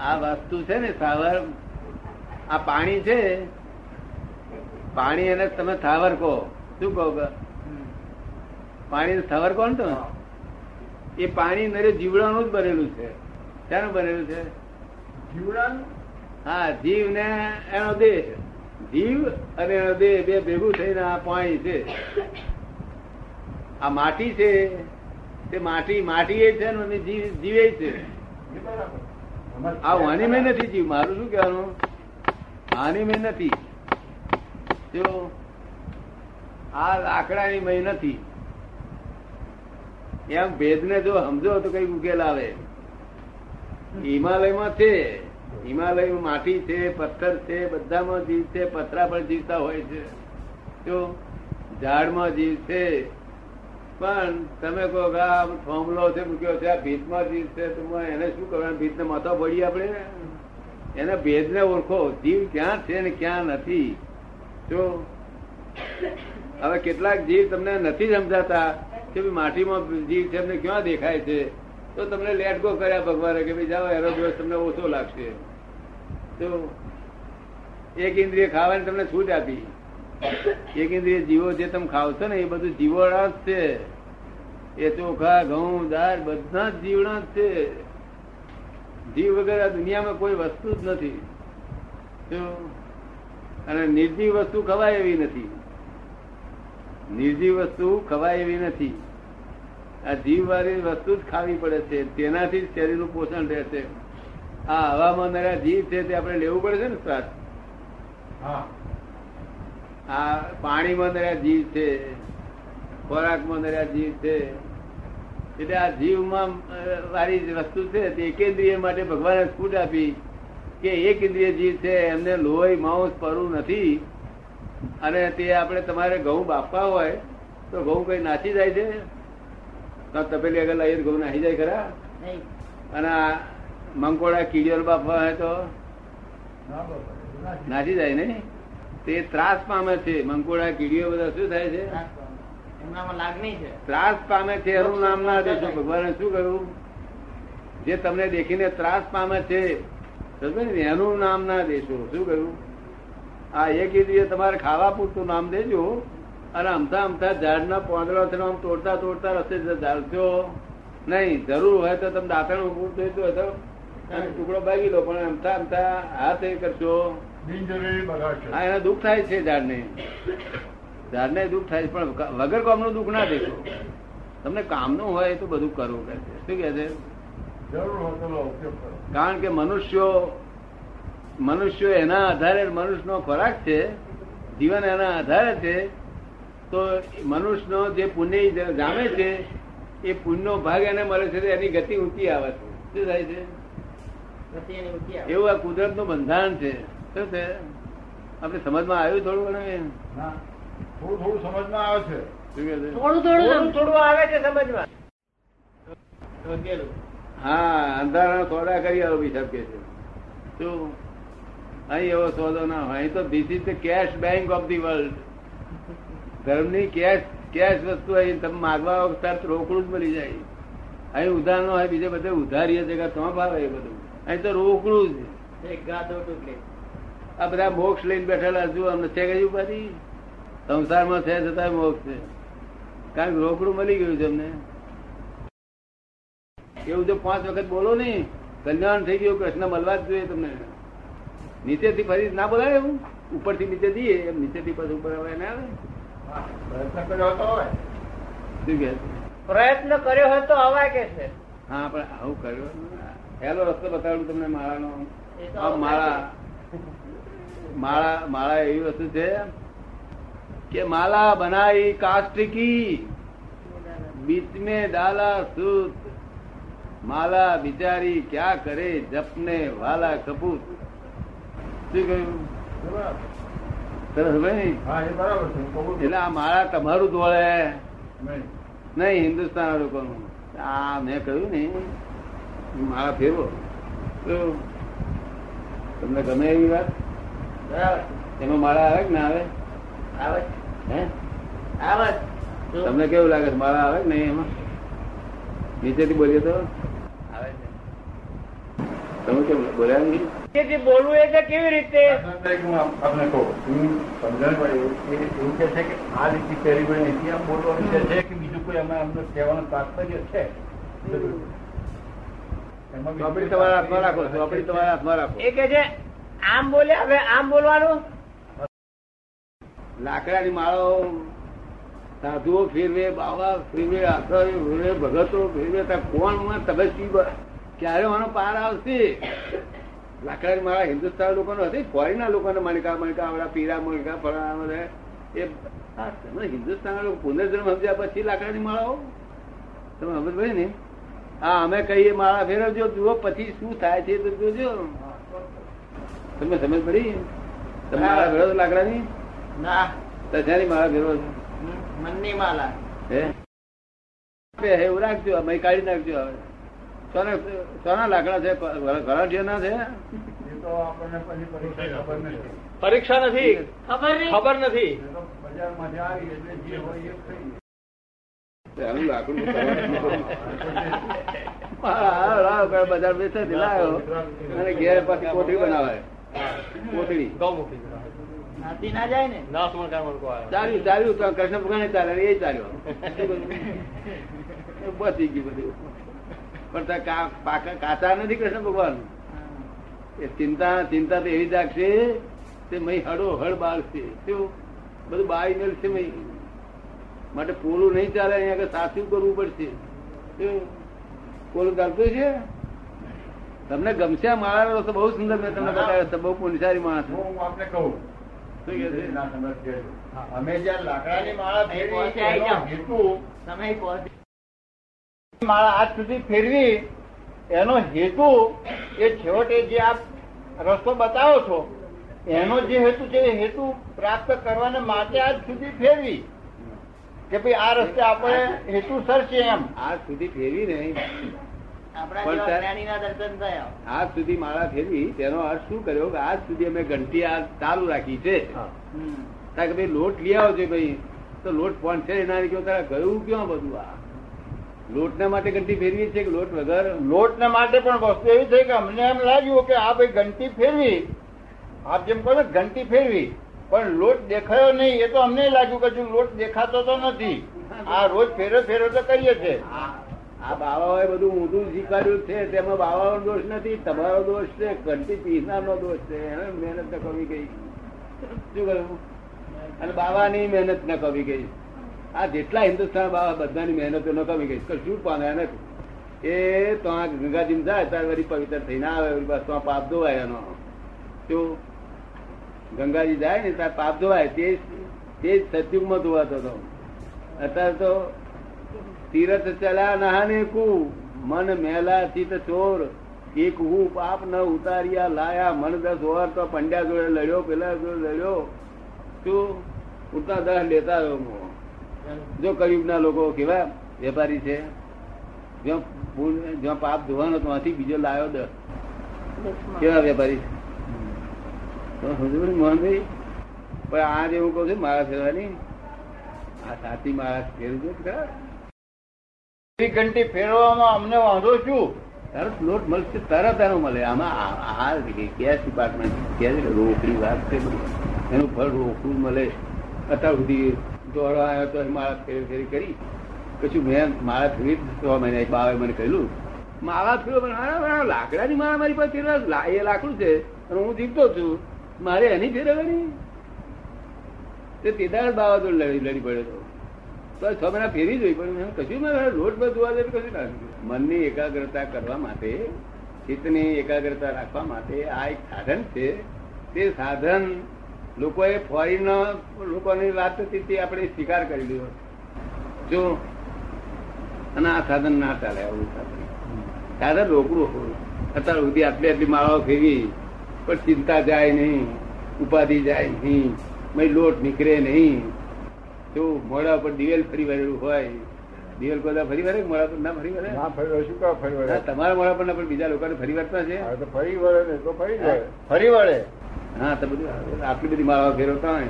આ વસ્તુ છે ને સાવર આ પાણી છે. પાણી એને તમે થાવર કહો. શું કહો પાણી થાવર કહો ને તમે? એ પાણી નરે જીવડાનું જ બનેલું છે. ક્યાંનું બનેલું છે? જીવડાનું હા જીવ ને એનો દેહ. જીવ અને એનો દેહ બે ભેગું થઈને આ પાણી છે. આ માટી છે. તે માટી માટી એ છે ને જીવ જીવે છે. આ વાણીમય નથી જીવ, મારું શું કહેવાનું? હાનિમય નથી. આ લાકડાની મય નથી. એમ ભેદને જો સમજો તો કઈ ઉકેલ આવે. હિમાલયમાં છે. હિમાલયમાં માટી છે, પથ્થર છે, બધામાં જીવ છે પથરા પર જીવતા હોય છે. જો ઝાડમાં જીવ છે પણ તમે કહો કે આ થોમલો છે મૂક્યો છે, આ ભીતમાં જીવ છે, તો એને શું કરવાનું? ભીતને માથા પડી આપણે? એના ભેદને ઓળખો. જીવ ક્યાં છે ને ક્યાં નથી? જો હવે કેટલાક જીવ તમને નથી સમજાતા કે માટીમાં જીવ છે, એમને ક્યાં દેખાય છે? તો તમને લેટ ગો કર્યા ભગવાને કે ભાઈ જાઓ, એનો દિવસ તમને ઓછો લાગશે. તો એક ઇન્દ્રિય ખાવાની તમને છૂટ આપી. એક ઇન્દ્રિય જીવો જે તમે ખાવ ને, એ બધું જીવોડા જ છે. એ ચોખા, ઘઉં, દાળ, બધા જ જીવડા જ છે. જીવ વગર દુનિયામાં કોઈ વસ્તુ જ નથી. અને નિર્જીવ વસ્તુ ખવાય એવી નથી. નિર્જીવ વસ્તુ ખવાય એવી નથી. આ જીવ વાળી વસ્તુ જ ખાવી પડે છે. તેનાથી જ શરીરનું પોષણ રહેશે. આ હવામાં નર્યા જીવ છે તે આપણે લેવું પડે છે ને શ્વાસ આ પાણીમાં નર્યા જીવ છે ખોરાકમાં નર્યા જીવ છે. એટલે આ જીવમાં વાળી વસ્તુ છે તે એકેન્દ્રિય માટે ભગવાને છૂટ આપી કે એક ઇન્દ્રિય જીવ છે એમને લોહી માંસ પરવું નથી. અને તે આપણે તમારે ઘઉં બાફવા હોય તો ઘઉં કઈ નાસી જાય છે? તો તપેલી આગળ લાવીએ તો ઘઉં નાસી જાય ખરા? અને મંકોડા કીડીઓ બાફવા હોય તો? નાસી જાય ને તે ત્રાસ પામે છે. મંકોડા કીડીઓ બધા શું થાય છે? ત્રાસ પામે છે. એનું નામ ના દેશો ભગવાને શું કહ્યું જે તમને દેખીને ત્રાસ પામે છે એનું નામ ના દેશો. શું કહ્યું આ એક ઇન્દ્રિય તમારે ખાવા પૂરતું નામ દેજો. અને અમથા અમથા ઝાડના પાંદડા આમ તોડતા તોડતા રસ્તે ચાલશો નહીં જરૂર હોય તો તમે દાંતણ ઉભું હોય તો. ટુકડો ભાગી લો પણ અમથા અમથા હાથ એ કરશો. હા એને દુઃખ થાય છે ઝાડને. ઝાડને દુઃખ થાય છે પણ વગર કામનું દુઃખ ના દેખો તમને કામનું હોય તો બધું કરવું કે છે? શું કે છે કારણ કે મનુષ્યો મનુષ્યો એના આધારે મનુષ્યનો ખોરાક છે જીવન એના આધારે છે તો મનુષ્યનો જે પુણ્ય જામે છે એ પુણ્યનો ભાગ એને મળે છે એની ગતિ ઊંચી આવે છે. શું થાય છે. એવું આ કુદરતનું બંધારણ છે. શું છે આપણે સમજમાં આવ્યું થોડું ઘણું થોડું થોડું સમજમાં આવે છે. શું કે થોડું થોડું થોડું આવે છે સમજમાં. હા અંધારા સોદા કરી આવો બિશપ કે છે. શું? અહીં એવો સોદો ના હોય. અહીં તો this is the cash bank of the world ધર્મની કેશ કેશ વસ્તુ અહીં તમે માગવા વખત રોકડું જ મળી જાય. અહીં ઉધાર નો હોય બીજે બધે ઉધારીએ જગા તો ભાવે એ બધું. અહીં તો રોકડું જ. એક ગાતો ટુકડી આ બધા મોક્ષ લઈને બેઠેલા જુઓ અમને છે કઈ ઉપાધિ? સંસારમાં છે જતા મોક્ષ છે. કારણ કે રોકડું મળી ગયું છે અમને. એવું જો પાંચ વખત બોલો નહીં કલ્યાણ થઈ ગયું કૃષ્ણ મળવા જ જોઈએ તમને. નીચેથી ફરી ના બોલાય એવું? ઉપરથી નીચે દઈએ એમ નીચેથી પાછું ઉપર આવે ને આવે. પ્રયત્ન કર્યો હોય. શું કે પ્રયત્ન કર્યો હોય તો હવાય કે છે? હા પણ આવું કર્યો. હેલો રસ્તો બતાવું તમને માળાનો માળા માળા માળા એવી વસ્તુ છે કે માલા બનાવી કાષ્ટિકી બીચને ડાલા સૂત. માલા બિચારી ક્યાં કરે જપને વાલા કપૂત શું કહ્યું? એટલે આ માળા તમારું ધોળે નહીં. હિન્દુસ્તાન લોકોનું. આ મેં કહ્યું ને માળા ફેરવો. તમને ગમે એવી વાત? એમાં માળા આવે કે ના આવે? આવે. હે? આવે. તમને કેવું લાગે છે? માળા આવે કે નહીં એમાં? નીચેથી બોલીએ તો? આવે છે. તમે કેમ બોલ્યા નહીં? બોલવું એટલે કેવી રીતે? હું આપ- આપને કહું. હું સમજણ પડે એવું કે છે કે આ રીતે પહેરી ગઈ નથી આમ બોલવાનું કે છે કે બીજું કોઈ એમાં અમને કહેવાનું તાત્પર્ય છે? ચોપડી તમારા હાથમાં રાખો ચોપડી તમારા હાથમાં રાખો. એ કે છે આમ બોલે, હવે આમ બોલવાનું? લાકડાની માળો, સાધુઓ ફેરવે, બાવા ફેરવે આચાર્યો ફેરવે, ભગતો ફેરવે કોણમાં તબસ્વી ક્યારે મારો પાર આવશે? લાકડાની માળા હિન્દુસ્તાન લોકોનો હતી ફોરીના લોકોને મણકા મણકા આવડા પીરા મણકા ફળા બધા. એ તમે હિન્દુસ્તાન લોકો પુનર્જન્મ સમજ્યા પછી લાકડાની માળાઓ? તમે સમજ ભાઈ ને? હા, અમે કહીએ, માળા ફેરવજો, જુઓ પછી શું થાય છે તો જોજો. તમે સમજ પડી? તમે મારા ફેરવો લાકડા ની. ના તજાની મારા ફેરવો મનની માલા. હે? હે, એવું રાખજો અમે કાઢી નાખજો હવે. સોના સોના લાકડા છે છે? તો આપણને પછી પરીક્ષા નથી. ખબર નથી? બજાર બેસે લાવ્યો અને ઘેર પાછી કોઠી બનાવે કોથળી ગૌમુખી ના જાય ને? ના સુમન કામ કો ચાલ્યું ચાલ્યું તો કૃષ્ણ ભગવાન ચાલે એ ચાલ્યો. બચી ગયું બધું. પણ ત્યાં કા- પાકા કાચા નથી કૃષ્ણ ભગવાન? એ ચિંતા ચિંતા તો એવી જાગશે તે મય હડો હળ બાળશે શું? બધું બાળી મેળશે મય. માટે પોલું નહીં ચાલે અહીંયા આગળ સાચું કરવું પડશે? પોલું ચાલતું છે તમને ગમશે આ માળા રસ્તો બહુ સુંદર મેં તમને બતાવ્યો છે બહુ પુનસારી માણસ હું આપને કહું. અમે જ્યાં લાકડાની માળા ફેરવી. હેતુ સમય માળા આજ સુધી ફેરવી એનો હેતુ એ છેવટે જે આપ રસ્તો બતાવો છો એનો જે હેતુ છે એ હેતુ પ્રાપ્ત કરવાને માટે આજ સુધી ફેરવી. કે ભાઈ આ રસ્તે આપણે હેતુસર છે એમ. આજ સુધી ફેરવી નહીં. આજ સુધી માળા ફેરવી તેનો અર્થ શું કર્યો કે આજ સુધી અમે ઘંટી આ ચાલુ રાખી છે. કારણ કે ભાઈ લોટ લઈ આવો છે ભાઈ તો લોટ પોણસે એના ગયો તારા ગયું ક્યાં બધું આ? લોટના માટે ઘંટી ફેરવી છે કે લોટ વગર? લોટને માટે પણ વસ્તુ એવી થઈ કે અમને એમ લાગ્યું કે આ ભાઈ ઘંટી ફેરવી. આપ જેમ કહો છો ઘંટી ફેરવી. પણ લોટ દેખાયો નહીં એ તો અમને લાગ્યું કે લોટ દેખાતો તો નથી. આ રોજ ફેરો ફેરો તો કરીએ છે આ બાવાઓએ બધું ઊંધું શીખવાડ્યું છે, તેમાં બાવાઓનો દોષ નથી, તમારો દોષ છે ઘંટી પીસનારનો દોષ છે, એને મહેનત ન કરવી ગઈ. શું કહ્યું? અને બાવાની મહેનત ન કરવી ગઈ. આ જેટલા હિન્દુસ્તાન બાવા બધાની મહેનતો ન કરવી ગઈ. કશું પામ્યા નથી. એ તો આ ગંગાજી જાય, ત્યારે વળી પવિત્ર થઈને આવે બસ તો પાપ ધોવાય એનો. શું? ગંગાજી જાય ને, ત્યારે પાપ ધોવાય. તે તે જ સતયુગમાં ધોવાતો હતો. અત્યારે તો તીરથ ચલા નહાને કુ? મન મેલા ચિત ચોર. એક હું પાપ ન ઉતાર્યા, લાયા મન દસ ઓર તો પંડ્યા જોડે લડ્યો, પેલા જોડે લડ્યો. શું? ઉડતા દસ લેતા રહ્યો. જો કયુગના લોકો કેવા વેપારી છે? જ્યાં પાપ ધોવાનો ત્યાંથી બીજો લાયો દસ. કેવા વેપારી છે? મોહનભાઈ પણ આ જે હું કહું છું, મારા ફેરવાની આ સાચી મારા ફેરવું ખરા? એવી ઘંટી ફેરવામાં અમને વાંધો શું? તરત લોટ મળશે તરત એનો મળે. આમાં આ- ગેસ ડિપાર્ટમેન્ટ ગેસ રોકડી વાત છે. એનું ફળ રોકડું મળે. અત્યાર સુધી દોડવા આવ્યો તો માળા ફેરી ફેરી કરી. પછી મેં માળા ફેરી છ મહિના બાવે મને કહ્યું માળા ફેરો લાકડાની માળા મારી પાસે ફેરવા એ લાકડું છે અને હું જીવતો છું. મારે એની ફેરવવાની? તે તેદાર બાવા લડી લડી પડ્યો હતો. છ મહિના ફેરી જોઈ, પણ એમ કશું લોટ બધું જોવા જાય કશું ના મનની એકાગ્રતા કરવા માટે, ચિત્તની એકાગ્રતા રાખવા માટે આ એક સાધન છે. તે સાધન લોકોએ ફોરીન, લોકોની વાત હતી તે આપણે સ્વીકાર કરી લીધો. જો, અને આ સાધન ના ચાલે, આવું સાધન. સાધન રોકડું હોય. અત્યાર સુધી આટલી આટલી માળાઓ ફેરવી, પણ ચિંતા જાય નહીં, ઉપાધિ જાય નહીં લોટ નીકળે નહીં. જો મોડા પર દિવેલ ફરી વળેલું હોય? દિવેલ કોઈ ફરી વળે? મોડા પર ના ફરી વળે? ના ફરી શું કહો ફરી વળે? તમારા મોડા પર ના પણ બીજા લોકોને ફરી વળતા છે? તો ફરી વળે ને તો ફરી વળે. ફરી વળે? હા તો બધું આટલી બધી માળા ફેરવતા હોય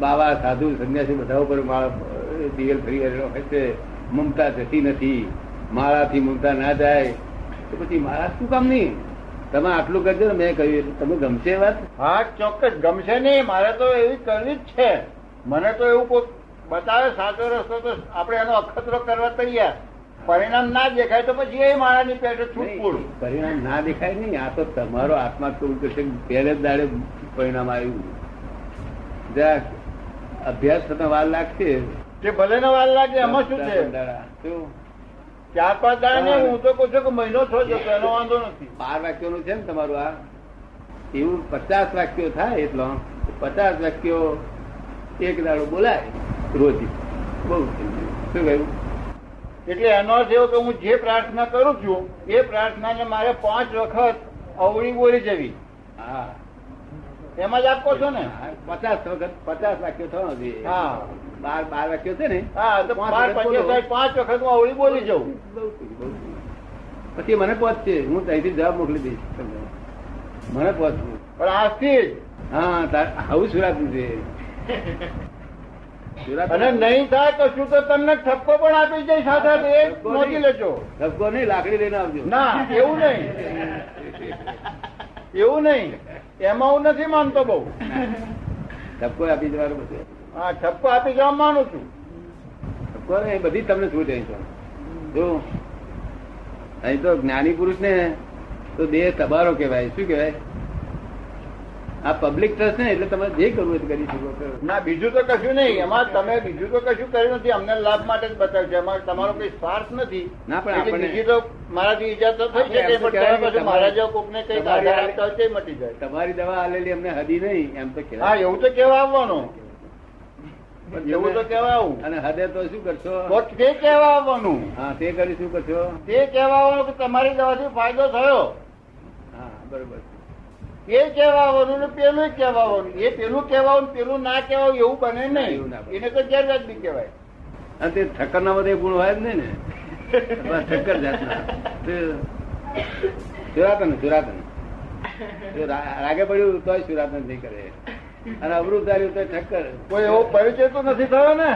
બાવા સાધુ સંન્યાસી બધા ઉપર માળા દિવેલ ફરી વળેલો હોય છે. મમતા જતી નથી. માળાથી મમતા ના જાય. તો પછી માળા શું કામ નહીં? તમે આટલું કરજો ને મેં કહ્યું એટલે તમે ગમશે વાત? હા ચોક્કસ ગમશે નહીં. મારે તો એવી કરવી જ છે. મને તો એવું કોઈ બતાવે સાચો રસ્તો તો આપણે એનો અખતરો કરવા તૈયાર. પરિણામ ના દેખાય તો પછી એ માળાની પેટે છૂટપૂડ પરિણામ ના દેખાય નહીં. આ તો તમારો આત્મા કેવું કરશે પહેલે જ દાડે પરિણામ આવ્યું. જરાક અભ્યાસ થતા વાર લાગશે. તે ભલે ને વાર લાગે એમાં શું છે? ચાર પાંચ દાડા ને હું તો કહું છું કે મહિનો છો જતો એનો વાંધો નથી. બાર વાક્યો નું છે ને તમારું આ. એવું પચાસ વાક્યો થાય એટલો. પચાસ વાક્યો એક દાડો બોલાય. રોજ. બહુ શું કહ્યું? એટલે એનો અર્થ એવો કે હું જે પ્રાર્થના કરું છું એ પ્રાર્થનાને મારે પાંચ વખત અવળી બોલી જવી. હા. એમાં જ આપો છો ને? પચાસ વખત પચાસ વાક્યો થવા જોઈએ હા. બાર બાર વાક્યો છે ને? હા તો પાંચ વખત હું અવળી બોલી ગયું. પછી મને પહોંચશે હું ત્યાંથી જવાબ મોકલી દઈશ તમને. મને પહોંચવું પણ આજથી જ. હા આવું સુરાતું છે. અને નહીં થાય કશું તો તમને ઠપકો પણ આપી જાય સાથે એ નોંધી લેજો. ઠપકો નહીં લાકડી લઈને આવજો. ના એવું નહીં. એવું નહીં. એમાં હું નથી માનતો બહુ. ઠપકો આપી જવાનું બધું. હા ઠપકો આપી જવા માનું છું. ઠપકો નહીં બધી તમને છૂટ અહીં જો અહીં તો જ્ઞાની પુરુષ ને તો દેહ તબારો કહેવાય. શું કહેવાય? આ પબ્લિક ટ્રસ્ટ ને એટલે તમે જે કરવું હોય કરી શકો ના બીજું તો કશું નહીં. એમાં તમે બીજું તો કશું કર્યું નથી. અમને લાભ માટે જ બતાવ્યું છે. એમાં તમારો કોઈ સ્વાર્થ નથી. ના, પણ આપણે બીજી તો મારાથી ઈજા તો થઈ શકે પણ તમે મારા જેવો કોકને કઈ આધાર આપતા હોય તે મટી જાય. તમારી દવા આલેલી અમને હદી નહીં એમ તો હા એવું તો કેવા આવવાનું. એવું તો કેવા આવું. અને હદે તો શું કરશો? તે કેવા આવવાનું. હા તે કરી શું કરશો? તે કેવા આવવાનું કે તમારી દવાથી ફાયદો થયો. હા બરોબર એ કહેવાનું ને પેલું કહેવાનું એ પેલું કહેવાનું પેલું ના કહેવાય એવું બને એવું નહીં એને તો ગેરવ્યાજબી કહેવાય. અને તે ઠક્કર ના બધા ગુણ હોય જ નહીં ને. ઠક્કર જાતના. સુરાતન સુરાતન રાગે પડ્યું તો સુરાતન નહીં કરે. અને અવરું ધાર્યું તો ઠક્કર. કોઈ એવો પરિચય તો નથી થયો ને?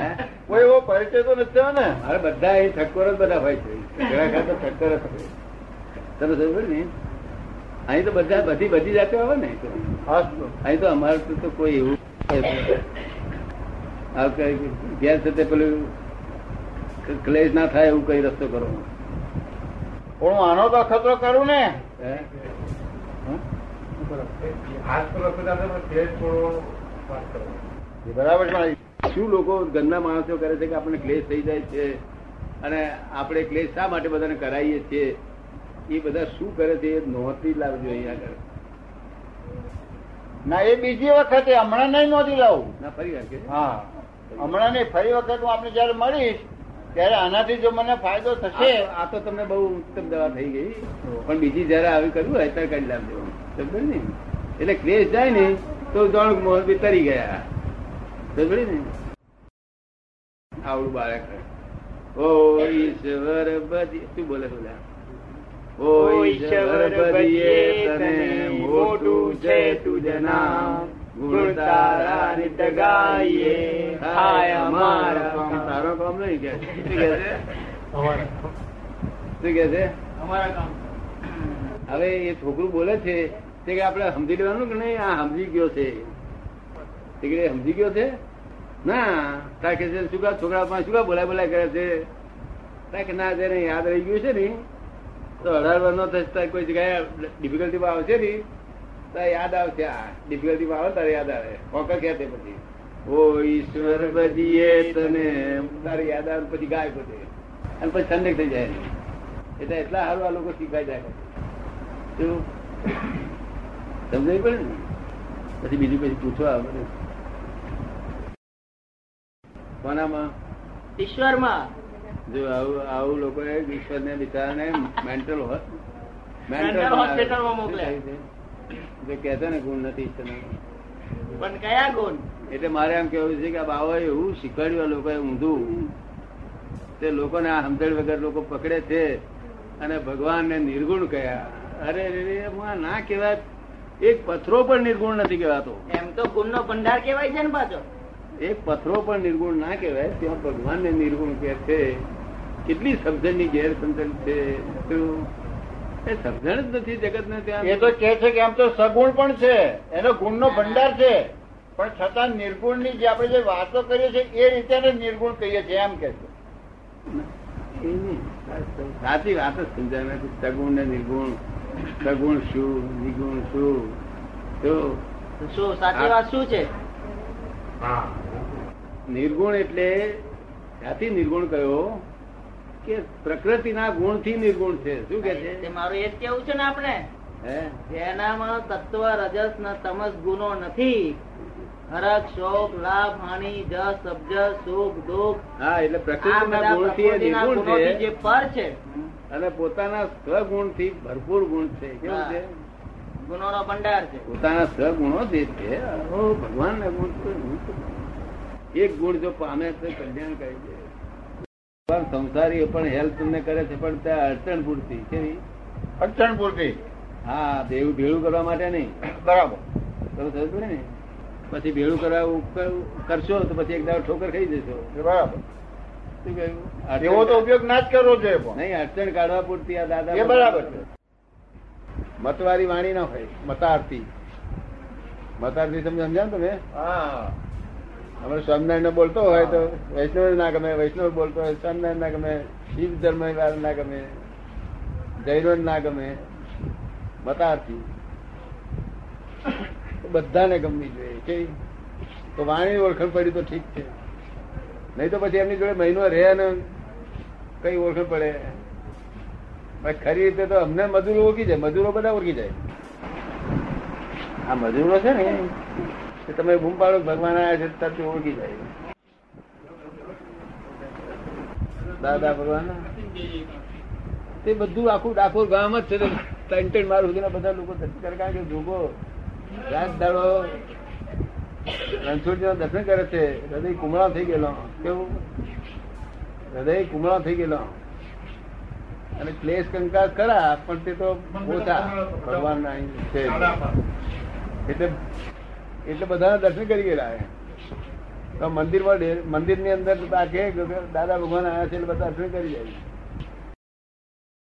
કોઈ એવો પરિચય તો નથી થયો ને? અરે બધા એ ઠક્કર જ બધા હોય છે. ઠક્કર જ તમે સમજ ને? અહીં તો બધા બધી બધી જાતે આવે ને. અહીં તો અમારે તો કોઈ એવું ઘેર છે પેલું ક્લેશ ના થાય એવું કઈ રસ્તો કરો. પણ હું આનો તો ખતરો કરું ને. હે? એ બરાબર છે શું લોકો ગંદા માણસો કરે છે કે આપણને ક્લેશ થઈ જાય છે? અને આપણે ક્લેશ શા માટે બધાને કરાવીએ છીએ? એ બધા શું કરે છે એ નોંધી લાવજો અહીંયા આગળ. ના એ બીજી વખતે હમણાં નહીં નોંધી લાવું. ના ફરી વાર હા. હમણાં નહીં ફરી વખત હું આપણે જયારે મળીશ ત્યારે આનાથી જો મને ફાયદો થશે આ- તો તમને બહુ ઉત્તમ દવા થઈ ગઈ. પણ બીજી જયારે આવી કરવું હોય ત્યારે કરી લાવજો. સમજ ને? એટલે ક્રેશ જાય ને તો જાણ મોહ બી તરી ગયા. સમજ ને? આવડું બાળક. ઓ ઈશ્વર બધી શું બોલે બોલ્યા ઈશ્વર બદીએ તને મોટું છે તુજ નામ ગુણ તારા નિત ગાઈએ. થાય અમારા કામ. તારો કામ નહીં કે? શું કે છે? શું કે છે? અમારા કામ. હવે એ છોકરું બોલે છે તે કે આપણે સમજી લેવાનું કે નહીં? આ સમજી ગયો છે. તે કે સમજી ગયો છે? ના. તા કે છે શું છોકરા પાસે શું બોલાય બોલાય કરે છે? તા ના તેને યાદ રહી ગયું છે ને? તો અઢાર વર્ષ નો થતા કોઈ જગ્યાએ ડિફિકલ્ટીમાં આવશે ને તો યાદ આવશે, આ ડિફિકલ્ટીમાં આવે, તારે યાદ આવે. કોકર કે તે પછી ઓ ઈશ્વર બધીએ તને તારે યાદ આવે પછી ગાય પોતે. અને પછી ઠંડક થઈ જાય. એટલે એટલા સારું આ લોકો શીખાઈ જાય. શું? સમજાય પડે ને? પછી બીજું પછી પૂછવા આવે કોનામાં? ઈશ્વરમાં. જો આવું આવું લોકો ઈશ્વર ને બિચારાને મેન્ટલ Mental hospital માં મોકલે. જો કહેતો ને ગુણ નથી ઈશ્વરનો. પણ કયા ગુણ? એટલે મારે એમ કેવું છે કે બાવા એવું શીખવાડ્યું લોકોએ ઊંધું. તે લોકોને આ સમજણ વગર લોકો પકડે છે અને ભગવાનને નિર્ગુણ કયા. અરે હું ના કહેવાય. એક પથરો પણ નિર્ગુણ નથી કહેવાતો. એમ તો ગુણ નો ભંડાર કેવાય છે ને પાછો. એક પથરો પણ નિર્ગુણ ના કહેવાય ત્યાં ભગવાનને નિર્ગુણ કહે છે. કેટલી સમજણની ગેરસમજણ છે? એ સમજણ જ નથી જગત ને ત્યાં. એ તો કે છે કે આમ તો સગુણ પણ છે. એનો ગુણનો ભંડાર છે. પણ છતાં નિર્ગુણની જે આપણે જે વાતો કરીએ છીએ એ રીતે નિર્ગુણ કહીએ છીએ એમ કે છે. સાચી વાત જ સમજાય નથી સગુણ ને નિર્ગુણ. સગુણ શું? નિર્ગુણ શું? તો શું? સાચી વાત શું છે? નિર્ગુણ એટલે ક્યાંથી નિર્ગુણ કયો? કે પ્રકૃતિના ગુણથી નિર્ગુણ છે. શું કે છે? મારું એ જ કેવું છે ને આપણે? જેનામાં તત્વ રજસ ન તમસ ગુનો નથી. હરક શોક લાભ હાનિ જસ અબજસ સુખ દુઃખ. હા એટલે પ્રકૃતિના ગુણથી નિર્ગુણ છે. જે પર છે. અને પોતાના સ્વગુણથી ભરપૂર ગુણ છે. કેવું છે? ગુણોનો ભંડાર છે. પોતાના સ્વગુણો જે છે ભગવાન ભગવાન ગુણ એક ગુણ જો પામે તો કલ્યાણ કરે છે. ભગવાન સંસારી પણ હેલ્પ તમને કરે છે પણ ત્યાં અડચણ પૂરતી કેવી અડચણ પૂરતી. હા ભેળું ભેળું કરવા માટે નહીં. બરાબર. તમે સમજ ને? પછી ભેળું કરવા કરશો તો પછી એક દાવ ઠોકર ખાઈ જશો. બરાબર. શું કહ્યું? એવો તો ઉપયોગ ના જ કરવો જોઈએ પણ. નહીં અડચણ કાઢવા પૂરતી આ દાદા એ બરાબર છે. મતવારી વાણી ના હોય મતારતી મતારતી સમજ સમજ્યા ને તમે? હા. આપણે સ્વામિનારાયણ બોલતો હોય તો વૈષ્ણવ ના ગમે, વૈષ્ણવ બોલતો હોય સ્વામિનારાયણ ના ગમે, શિવ ધર્મ ના ગમે જૈનો ના ગમે, મતારથી. બધાને ગમવી જોઈએ, કે તો વાણી ઓળખણ પડી તો ઠીક છે. નહીં તો પછી એમની જોડે મહિનો રહે ને કઈ ઓળખણ પડે. ખરી રીતે તો અમને મજૂરો ઓળખી જાય, મજૂરો બધા ઓળખી જાય. આ મજૂરો છે ને? કે તમે બૂમ પાડો ભગવાન આવ્યા છે તરત ઓળખી જાય. દાદા ભગવાન. તે બધું આખું ડાકોર ગામ જ છે ત્રણ ત્રણ માર સુધીના બધા લોકો દર્શન કરે. કારણ કે જોગો રાત દાડો રણછોડજી દર્શન કરે છે. હૃદય કુમળા થઈ ગયેલો. કેવું? હૃદય કુમળા થઈ ગયેલો. અને ક્લેશ કંકાસ ખરા પણ તે તો ઓછા ભગવાન છે. એટલે એટલે બધા દર્શન કરી ગયેલા. તો મંદિરમાં મંદિરની અંદર આ દાદા ભગવાન આવ્યા છે એટલે બધા દર્શન કરી જાય